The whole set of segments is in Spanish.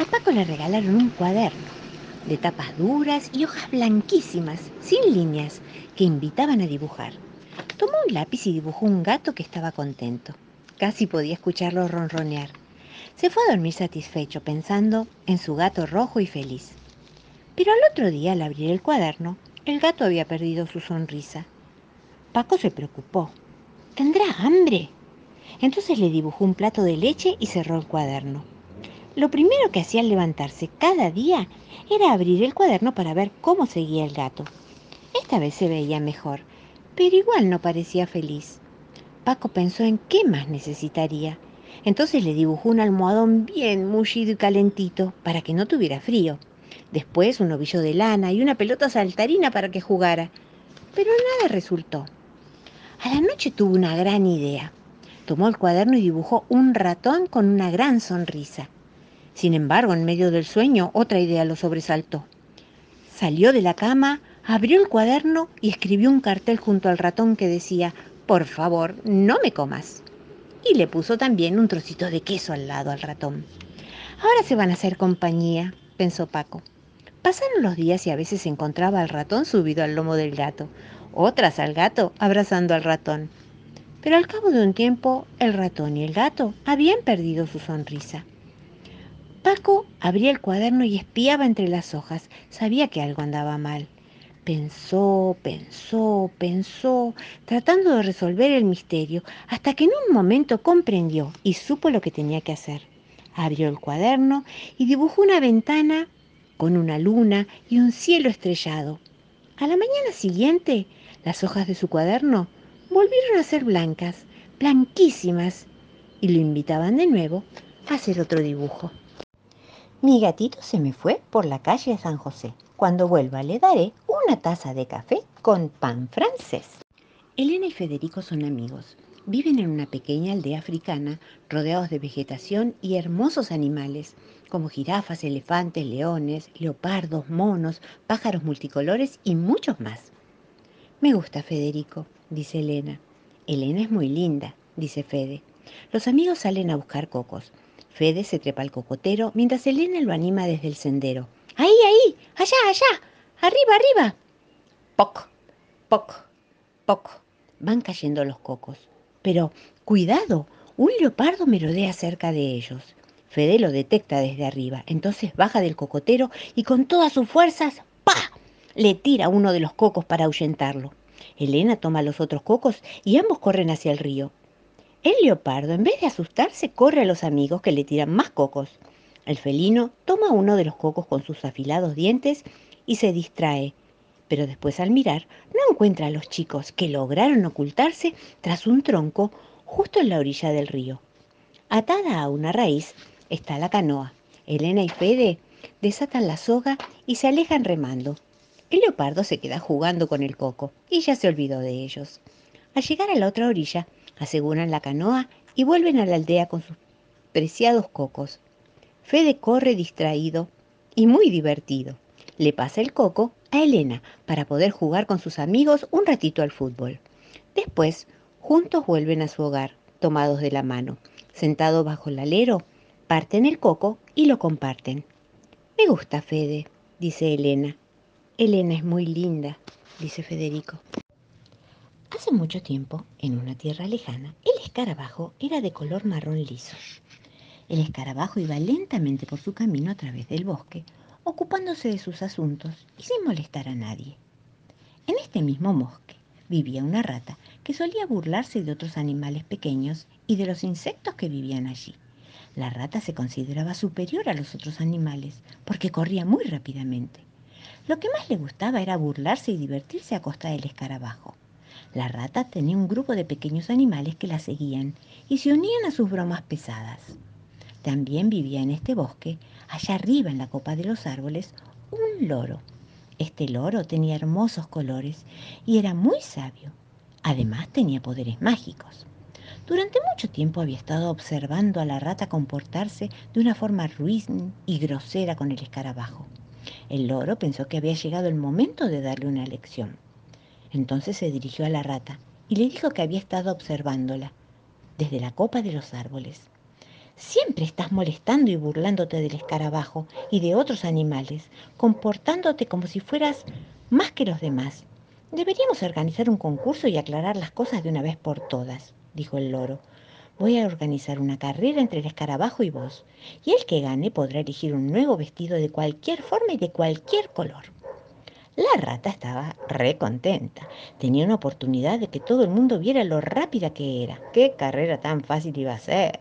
A Paco le regalaron un cuaderno de tapas duras y hojas blanquísimas, sin líneas, que invitaban a dibujar. Tomó un lápiz y dibujó un gato que estaba contento. Casi podía escucharlo ronronear. Se fue a dormir satisfecho, pensando en su gato rojo y feliz. Pero al otro día, al abrir el cuaderno, el gato había perdido su sonrisa. Paco se preocupó. ¿Tendrá hambre? Entonces le dibujó un plato de leche y cerró el cuaderno. Lo primero que hacía al levantarse cada día era abrir el cuaderno para ver cómo seguía el gato. Esta vez se veía mejor, pero igual no parecía feliz. Paco pensó en qué más necesitaría. Entonces le dibujó un almohadón bien mullido y calentito para que no tuviera frío. Después un ovillo de lana y una pelota saltarina para que jugara. Pero nada resultó. A la noche tuvo una gran idea. Tomó el cuaderno y dibujó un ratón con una gran sonrisa. Sin embargo, en medio del sueño, otra idea lo sobresaltó. Salió de la cama, abrió el cuaderno y escribió un cartel junto al ratón que decía, por favor, no me comas. Y le puso también un trocito de queso al lado al ratón. Ahora se van a hacer compañía, pensó Paco. Pasaron los días y a veces encontraba al ratón subido al lomo del gato, otras al gato abrazando al ratón. Pero al cabo de un tiempo, el ratón y el gato habían perdido su sonrisa. Paco abría el cuaderno y espiaba entre las hojas. Sabía que algo andaba mal. Pensó, pensó, pensó, tratando de resolver el misterio, hasta que en un momento comprendió y supo lo que tenía que hacer. Abrió el cuaderno y dibujó una ventana con una luna y un cielo estrellado. A la mañana siguiente, las hojas de su cuaderno volvieron a ser blancas, blanquísimas, y lo invitaban de nuevo a hacer otro dibujo. Mi gatito se me fue por la calle de San José. Cuando vuelva le daré una taza de café con pan francés. Elena y Federico son amigos. Viven en una pequeña aldea africana rodeados de vegetación y hermosos animales, como jirafas, elefantes, leones, leopardos, monos, pájaros multicolores y muchos más. Me gusta Federico, dice Elena. Elena es muy linda, dice Fede. Los amigos salen a buscar cocos. Fede se trepa al cocotero mientras Elena lo anima desde el sendero. ¡Ahí, ahí! ¡Allá, allá! ¡Arriba, arriba! ¡Poc! ¡Poc! ¡Poc! Van cayendo los cocos. Pero, cuidado, un leopardo merodea cerca de ellos. Fede lo detecta desde arriba, entonces baja del cocotero y con todas sus fuerzas, ¡pa! le tira uno de los cocos para ahuyentarlo. Elena toma los otros cocos y ambos corren hacia el río. El leopardo, en vez de asustarse, corre a los amigos que le tiran más cocos. El felino toma uno de los cocos con sus afilados dientes y se distrae, pero después al mirar no encuentra a los chicos que lograron ocultarse tras un tronco justo en la orilla del río. Atada a una raíz está la canoa. Elena y Fede desatan la soga y se alejan remando. El leopardo se queda jugando con el coco y ya se olvidó de ellos. Al llegar a la otra orilla, aseguran la canoa y vuelven a la aldea con sus preciados cocos. Fede corre distraído y muy divertido. Le pasa el coco a Elena para poder jugar con sus amigos un ratito al fútbol. Después, juntos vuelven a su hogar, tomados de la mano. Sentados bajo el alero, parten el coco y lo comparten. Me gusta Fede, dice Elena. Elena es muy linda, dice Federico. Hace mucho tiempo, en una tierra lejana, el escarabajo era de color marrón liso. El escarabajo iba lentamente por su camino a través del bosque, ocupándose de sus asuntos y sin molestar a nadie. En este mismo bosque vivía una rata que solía burlarse de otros animales pequeños y de los insectos que vivían allí. La rata se consideraba superior a los otros animales porque corría muy rápidamente. Lo que más le gustaba era burlarse y divertirse a costa del escarabajo. La rata tenía un grupo de pequeños animales que la seguían y se unían a sus bromas pesadas. También vivía en este bosque, allá arriba en la copa de los árboles, un loro. Este loro tenía hermosos colores y era muy sabio. Además tenía poderes mágicos. Durante mucho tiempo había estado observando a la rata comportarse de una forma ruin y grosera con el escarabajo. El loro pensó que había llegado el momento de darle una lección. Entonces se dirigió a la rata y le dijo que había estado observándola desde la copa de los árboles. Siempre estás molestando y burlándote del escarabajo y de otros animales, comportándote como si fueras más que los demás. Deberíamos organizar un concurso y aclarar las cosas de una vez por todas, dijo el loro. Voy a organizar una carrera entre el escarabajo y vos, y el que gane podrá elegir un nuevo vestido de cualquier forma y de cualquier color. La rata estaba re contenta. Tenía una oportunidad de que todo el mundo viera lo rápida que era. ¡Qué carrera tan fácil iba a ser!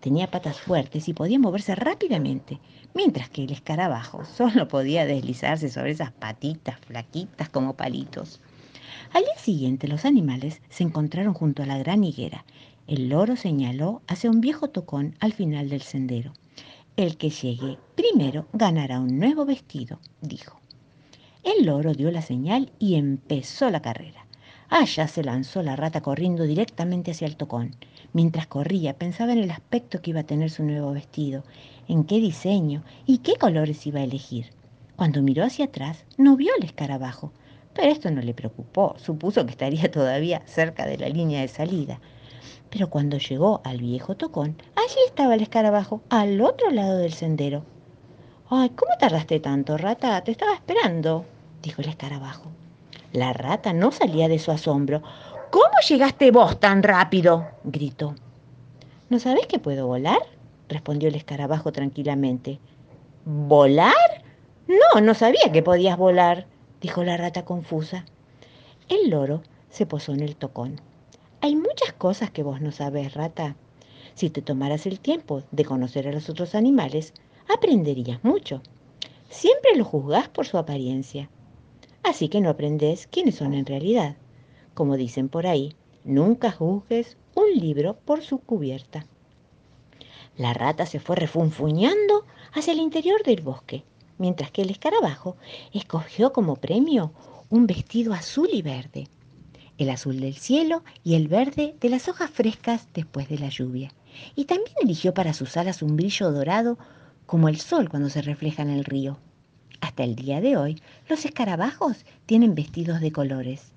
Tenía patas fuertes y podía moverse rápidamente, mientras que el escarabajo solo podía deslizarse sobre esas patitas flaquitas como palitos. Al día siguiente los animales se encontraron junto a la gran higuera. El loro señaló hacia un viejo tocón al final del sendero. El que llegue primero ganará un nuevo vestido, dijo. El loro dio la señal y empezó la carrera. Allá se lanzó la rata corriendo directamente hacia el tocón. Mientras corría, pensaba en el aspecto que iba a tener su nuevo vestido, en qué diseño y qué colores iba a elegir. Cuando miró hacia atrás, no vio el escarabajo, pero esto no le preocupó, supuso que estaría todavía cerca de la línea de salida. Pero cuando llegó al viejo tocón, allí estaba el escarabajo, al otro lado del sendero. ¡Ay, cómo tardaste tanto, rata! Te estaba esperando, dijo el escarabajo. La rata no salía de su asombro. ¿Cómo llegaste vos tan rápido? gritó. ¿No sabés que puedo volar? respondió el escarabajo tranquilamente. ¿Volar? No, no sabía que podías volar, dijo la rata confusa. El loro se posó en el tocón. Hay muchas cosas que vos no sabés, rata. Si te tomaras el tiempo de conocer a los otros animales, aprenderías mucho. Siempre lo juzgás por su apariencia. Así que no aprendés quiénes son en realidad. Como dicen por ahí, nunca juzgues un libro por su cubierta. La rata se fue refunfuñando hacia el interior del bosque, mientras que el escarabajo escogió como premio un vestido azul y verde, el azul del cielo y el verde de las hojas frescas después de la lluvia. Y también eligió para sus alas un brillo dorado como el sol cuando se refleja en el río. Hasta el día de hoy, los escarabajos tienen vestidos de colores,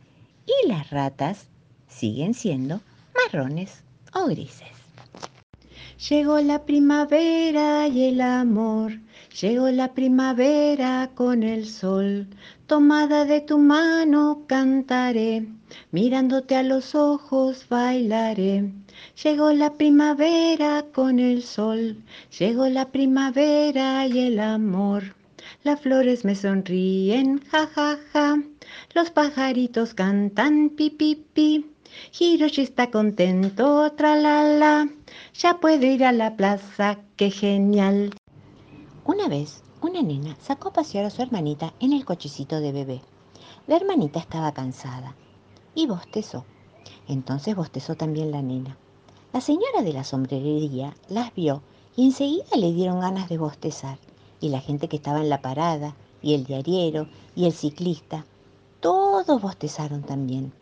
y las ratas siguen siendo marrones o grises. Llegó la primavera y el amor, llegó la primavera con el sol. Tomada de tu mano cantaré, mirándote a los ojos bailaré. Llegó la primavera con el sol, llegó la primavera y el amor. Las flores me sonríen, ja, ja, ja. Los pajaritos cantan, pi, pi, pi. Hiroshi está contento, tra, la, la. Ya puedo ir a la plaza, qué genial. Una vez, una nena sacó a pasear a su hermanita en el cochecito de bebé. La hermanita estaba cansada y bostezó. Entonces bostezó también la nena. La señora de la sombrerería las vio y enseguida le dieron ganas de bostezar y la gente que estaba en la parada, y el diariero, y el ciclista, todos bostezaron también.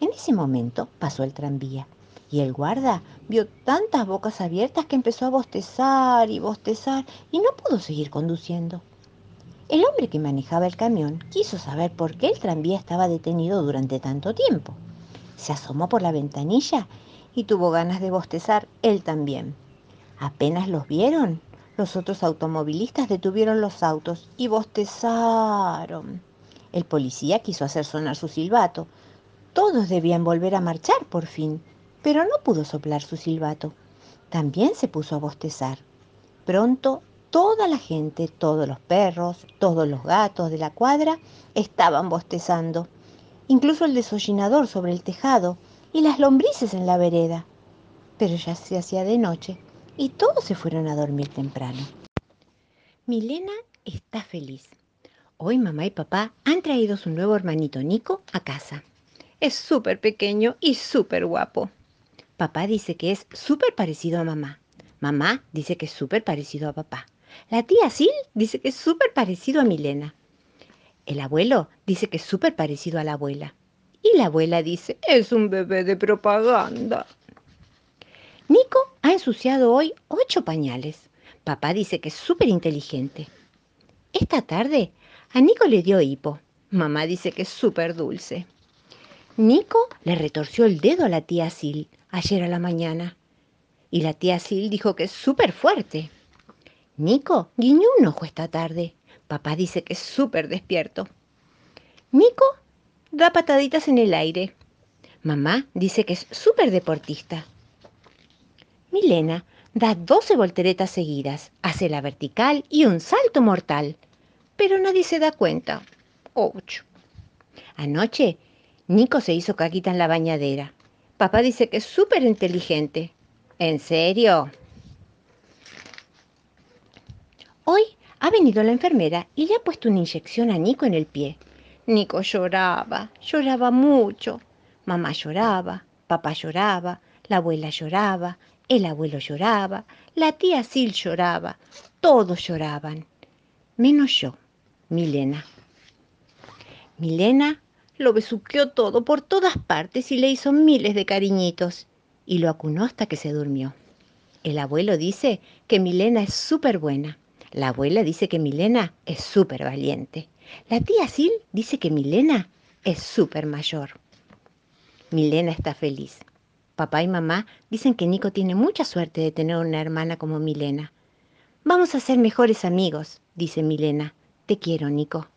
En ese momento pasó el tranvía y el guarda vio tantas bocas abiertas que empezó a bostezar y bostezar y no pudo seguir conduciendo. El hombre que manejaba el camión quiso saber por qué el tranvía estaba detenido durante tanto tiempo. Se asomó por la ventanilla y tuvo ganas de bostezar él también. Apenas los vieron, los otros automovilistas detuvieron los autos y bostezaron. El policía quiso hacer sonar su silbato. Todos debían volver a marchar por fin, pero no pudo soplar su silbato. También se puso a bostezar. Pronto toda la gente, todos los perros, todos los gatos de la cuadra estaban bostezando. Incluso el desollinador sobre el tejado y las lombrices en la vereda. Pero ya se hacía de noche y todos se fueron a dormir temprano. Milena está feliz. Hoy mamá y papá han traído su nuevo hermanito Nico a casa. Es súper pequeño y súper guapo. Papá dice que es súper parecido a mamá. Mamá dice que es súper parecido a papá. La tía Sil dice que es súper parecido a Milena. El abuelo dice que es súper parecido a la abuela. Y la abuela dice, es un bebé de propaganda. Nico ha ensuciado hoy ocho pañales. Papá dice que es súper inteligente. Esta tarde a Nico le dio hipo. Mamá dice que es súper dulce. Nico le retorció el dedo a la tía Sil ayer a la mañana. Y la tía Sil dijo que es súper fuerte. Nico guiñó un ojo esta tarde. Papá dice que es súper despierto. Mico da pataditas en el aire. Mamá dice que es súper deportista. Milena da 12 volteretas seguidas, hace la vertical y un salto mortal. Pero nadie se da cuenta. Ocho. Anoche, Nico se hizo caquita en la bañadera. Papá dice que es súper inteligente. ¿En serio? Hoy ha venido la enfermera y le ha puesto una inyección a Nico en el pie. Nico lloraba, lloraba mucho. Mamá lloraba, papá lloraba, la abuela lloraba, el abuelo lloraba, la tía Sil lloraba, todos lloraban, menos yo, Milena. Milena lo besuqueó todo por todas partes y le hizo miles de cariñitos y lo acunó hasta que se durmió. El abuelo dice que Milena es súper buena. La abuela dice que Milena es súper valiente. La tía Sil dice que Milena es súper mayor. Milena está feliz. Papá y mamá dicen que Nico tiene mucha suerte de tener una hermana como Milena. Vamos a ser mejores amigos, dice Milena. Te quiero, Nico.